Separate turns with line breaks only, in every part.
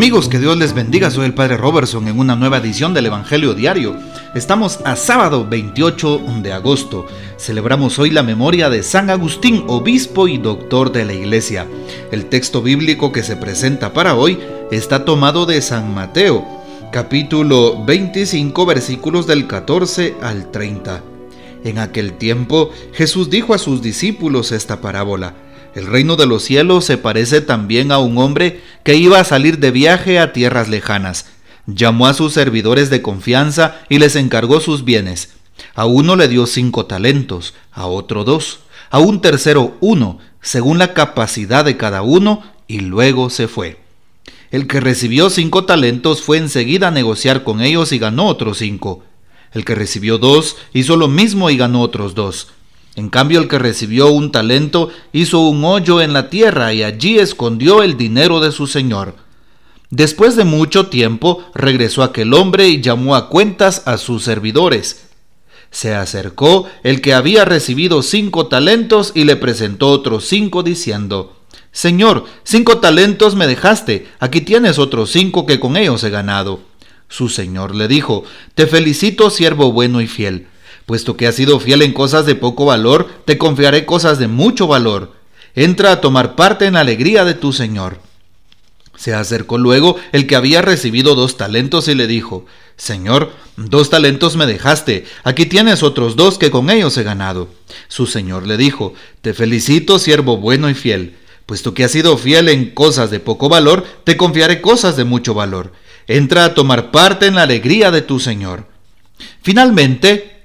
Amigos, que Dios les bendiga. Soy el Padre Robertson en una nueva edición del Evangelio Diario. Estamos a sábado 28 de agosto. Celebramos hoy la memoria de San Agustín, obispo y doctor de la Iglesia. El texto bíblico que se presenta para hoy está tomado de San Mateo, capítulo 25, versículos del 14 al 30. En aquel tiempo Jesús dijo a sus discípulos esta parábola. El reino de los cielos se parece también a un hombre que iba a salir de viaje a tierras lejanas. Llamó a sus servidores de confianza y les encargó sus bienes. A uno le dio cinco talentos, a otro dos, a un tercero uno, según la capacidad de cada uno, y luego se fue. El que recibió cinco talentos fue enseguida a negociar con ellos y ganó otros cinco. El que recibió dos hizo lo mismo y ganó otros dos. En cambio, el que recibió un talento hizo un hoyo en la tierra y allí escondió el dinero de su señor. Después de mucho tiempo regresó aquel hombre y llamó a cuentas a sus servidores. Se acercó el que había recibido cinco talentos y le presentó otros cinco diciendo, Señor, cinco talentos me dejaste, aquí tienes otros cinco que con ellos he ganado. Su señor le dijo, Te felicito, siervo bueno y fiel Puesto que has sido fiel en cosas de poco valor, te confiaré cosas de mucho valor. Entra a tomar parte en la alegría de tu Señor. Se acercó luego el que había recibido dos talentos y le dijo, Señor, dos talentos me dejaste, aquí tienes otros dos que con ellos he ganado. Su Señor le dijo, Te felicito, siervo bueno y fiel. Puesto que has sido fiel en cosas de poco valor, te confiaré cosas de mucho valor. Entra a tomar parte en la alegría de tu Señor. Finalmente,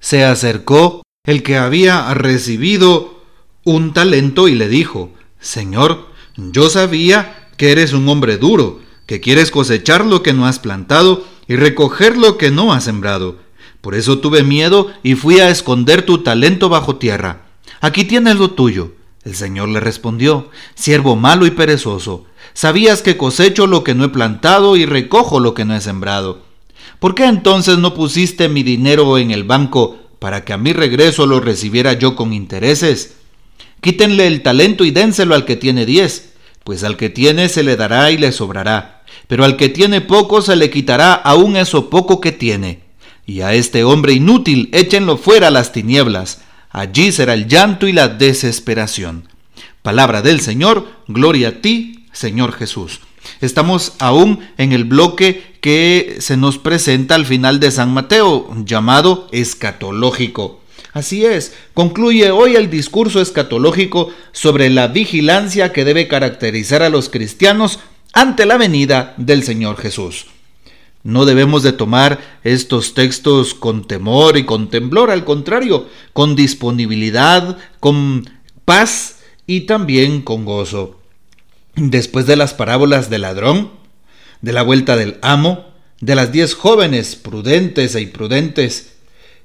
se acercó el que había recibido un talento y le dijo, Señor, yo sabía que eres un hombre duro, que quieres cosechar lo que no has plantado y recoger lo que no has sembrado. Por eso tuve miedo y fui a esconder tu talento bajo tierra. Aquí tienes lo tuyo. El Señor le respondió, siervo malo y perezoso, sabías que cosecho lo que no he plantado y recojo lo que no he sembrado. ¿Por qué entonces no pusiste mi dinero en el banco para que a mi regreso lo recibiera yo con intereses? Quítenle el talento y dénselo al que tiene diez, pues al que tiene se le dará y le sobrará, pero al que tiene poco se le quitará aún eso poco que tiene. Y a este hombre inútil échenlo fuera a las tinieblas, allí será el llanto y la desesperación. Palabra del Señor, gloria a ti, Señor Jesús. Estamos aún en el bloque que se nos presenta al final de San Mateo, llamado escatológico. Así es, concluye hoy el discurso escatológico sobre la vigilancia que debe caracterizar a los cristianos ante la venida del Señor Jesús. No debemos de tomar estos textos con temor y con temblor, al contrario, con disponibilidad, con paz y también con gozo después de las parábolas del ladrón, de la vuelta del amo, de las diez jóvenes prudentes e imprudentes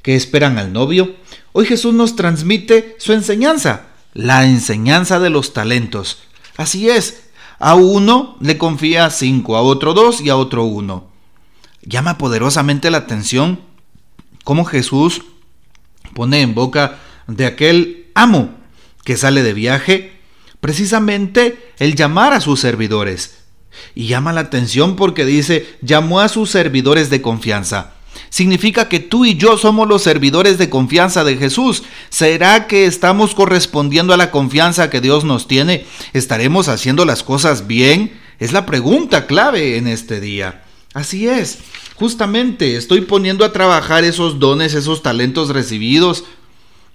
que esperan al novio, hoy Jesús nos transmite su enseñanza, la enseñanza de los talentos. Así es, a uno le confía cinco, a otro dos y a otro uno. Llama poderosamente la atención cómo Jesús pone en boca de aquel amo que sale de viaje precisamente el llamar a sus servidores. Y llama la atención porque dice, llamó a sus servidores de confianza. Significa que tú y yo somos los servidores de confianza de Jesús. ¿Será que estamos correspondiendo a la confianza que Dios nos tiene? ¿Estaremos haciendo las cosas bien? Es la pregunta clave en este día. Así es. Justamente estoy poniendo a trabajar esos dones, esos talentos recibidos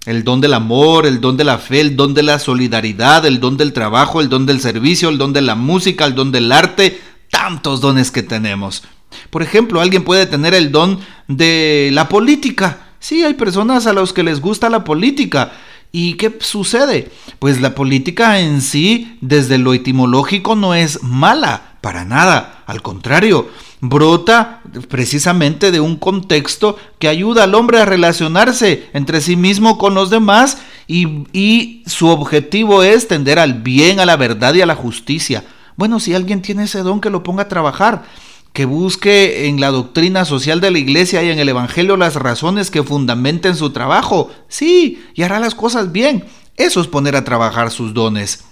el don del amor, el don de la fe, el don de la solidaridad, el don del trabajo, el don del servicio, el don de la música, el don del arte, tantos dones que tenemos. Por ejemplo, alguien puede tener el don de la política. Sí, hay personas a los que les gusta la política. ¿Y qué sucede? Pues la política en sí, desde lo etimológico, no es mala, para nada. Al contrario, brota precisamente de un contexto que ayuda al hombre a relacionarse entre sí mismo con los demás y, su objetivo es tender al bien, a la verdad y a la justicia. Bueno, si alguien tiene ese don, que lo ponga a trabajar, que busque en la doctrina social de la iglesia y en el Evangelio las razones que fundamenten su trabajo. Sí, y hará las cosas bien. Eso es poner a trabajar sus dones.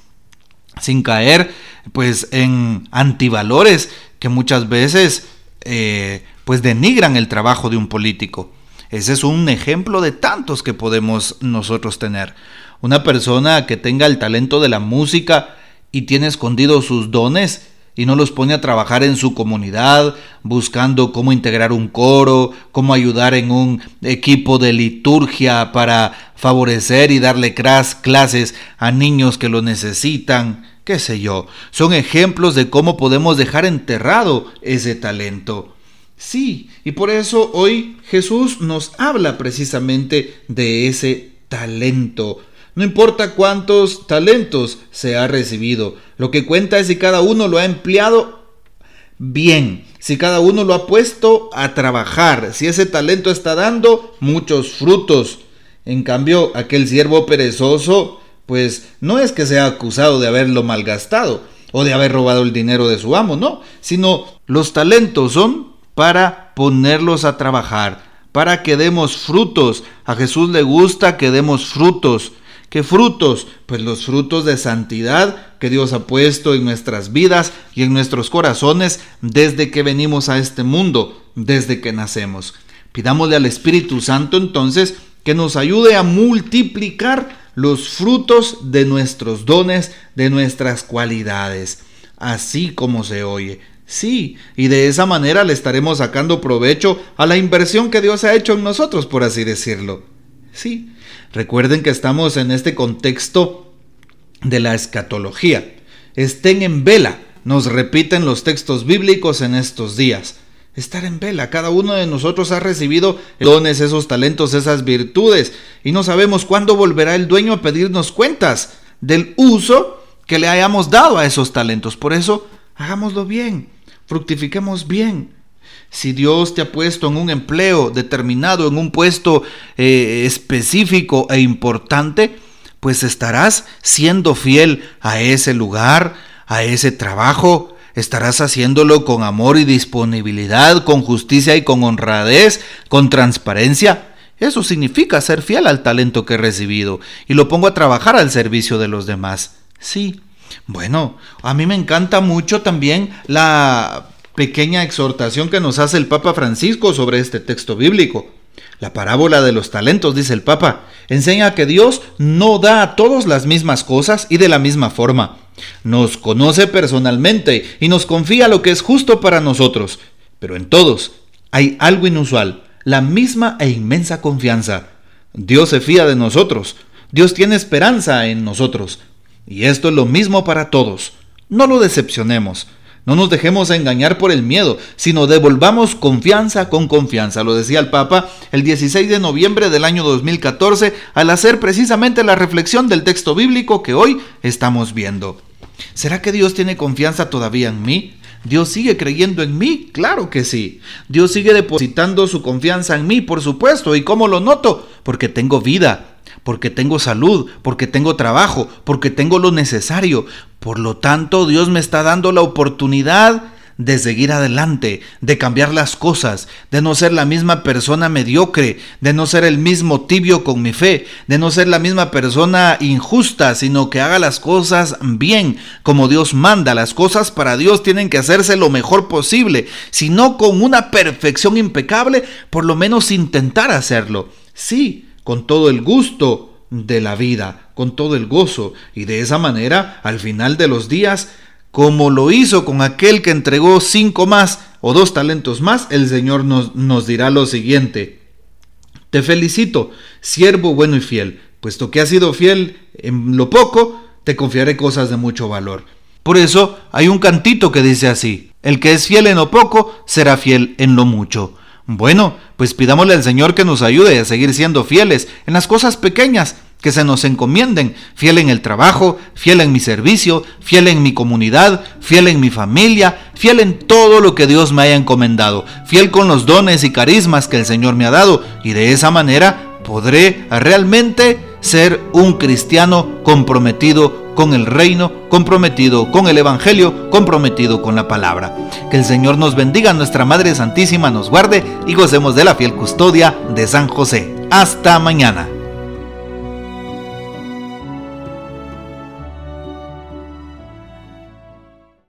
sin caer pues en antivalores que muchas veces eh, pues denigran el trabajo de un político. Ese es un ejemplo de tantos que podemos nosotros tener. Una persona que tenga el talento de la música y tiene escondidos sus dones y no los pone a trabajar en su comunidad, buscando cómo integrar un coro, cómo ayudar en un equipo de liturgia para favorecer y darle clases a niños que lo necesitan, qué sé yo. Son ejemplos de cómo podemos dejar enterrado ese talento. Sí, y por eso hoy Jesús nos habla precisamente de ese talento. No importa cuántos talentos se ha recibido, lo que cuenta es si cada uno lo ha empleado bien, si cada uno lo ha puesto a trabajar, si ese talento está dando muchos frutos. En cambio, aquel siervo perezoso, pues no es que sea acusado de haberlo malgastado o de haber robado el dinero de su amo, no, sino los talentos son para ponerlos a trabajar, para que demos frutos. A Jesús le gusta que demos frutos. ¿Qué frutos? Pues los frutos de santidad que Dios ha puesto en nuestras vidas y en nuestros corazones desde que venimos a este mundo, desde que nacemos. Pidámosle al Espíritu Santo entonces que nos ayude a multiplicar los frutos de nuestros dones, de nuestras cualidades, así como se oye. Sí, y de esa manera le estaremos sacando provecho a la inversión que Dios ha hecho en nosotros, por así decirlo. Sí, recuerden que estamos en este contexto de la escatología. Estén en vela, nos repiten los textos bíblicos en estos días. Estar en vela, cada uno de nosotros ha recibido dones, esos talentos, esas virtudes, y no sabemos cuándo volverá el dueño a pedirnos cuentas del uso que le hayamos dado a esos talentos. Por eso, hagámoslo bien fructifiquemos bien. Si Dios te ha puesto en un empleo determinado, en un puesto eh, específico e importante, pues estarás siendo fiel a ese lugar, a ese trabajo, estarás haciéndolo con amor y disponibilidad, con justicia y con honradez, con transparencia. Eso significa ser fiel al talento que he recibido y lo pongo a trabajar al servicio de los demás. Sí, bueno, a mí me encanta mucho también la pequeña exhortación que nos hace el Papa Francisco sobre este texto bíblico. La parábola de los talentos, dice el Papa, enseña que Dios no da a todos las mismas cosas y de la misma forma. Nos conoce personalmente y nos confía lo que es justo para nosotros. Pero en todos hay algo inusual, la misma e inmensa confianza. Dios se fía de nosotros. Dios tiene esperanza en nosotros. Y esto es lo mismo para todos. No lo decepcionemos. No nos dejemos engañar por el miedo, sino devolvamos confianza con confianza. Lo decía el Papa el 16 de noviembre del año 2014 al hacer precisamente la reflexión del texto bíblico que hoy estamos viendo. ¿Será que Dios tiene confianza todavía en mí? ¿Dios sigue creyendo en mí? Claro que sí. Dios sigue depositando su confianza en mí, por supuesto. ¿Y cómo lo noto? Porque tengo vida, porque tengo salud, porque tengo trabajo, porque tengo lo necesario. Por lo tanto, Dios me está dando la oportunidad de seguir adelante, de cambiar las cosas, de no ser la misma persona mediocre, de no ser el mismo tibio con mi fe, de no ser la misma persona injusta, sino que haga las cosas bien, como Dios manda. Las cosas para Dios tienen que hacerse lo mejor posible, si no con una perfección impecable, por lo menos intentar hacerlo. Sí, con todo el gusto de la vida, con todo el gozo, y de esa manera, al final de los días, como lo hizo con aquel que entregó cinco más o dos talentos más, el Señor nos, dirá lo siguiente. Te felicito, siervo bueno y fiel, puesto que has sido fiel en lo poco, te confiaré cosas de mucho valor. Por eso hay un cantito que dice así, el que es fiel en lo poco, será fiel en lo mucho. Bueno, pues pidámosle al Señor que nos ayude a seguir siendo fieles en las cosas pequeñas que se nos encomienden, fiel en el trabajo, fiel en mi servicio, fiel en mi comunidad, fiel en mi familia, fiel en todo lo que Dios me haya encomendado, fiel con los dones y carismas que el Señor me ha dado y de esa manera podré realmente ser un cristiano comprometido con el reino, comprometido con el Evangelio, comprometido con la palabra. Que el Señor nos bendiga, nuestra Madre Santísima nos guarde y gocemos de la fiel custodia de San José. Hasta mañana.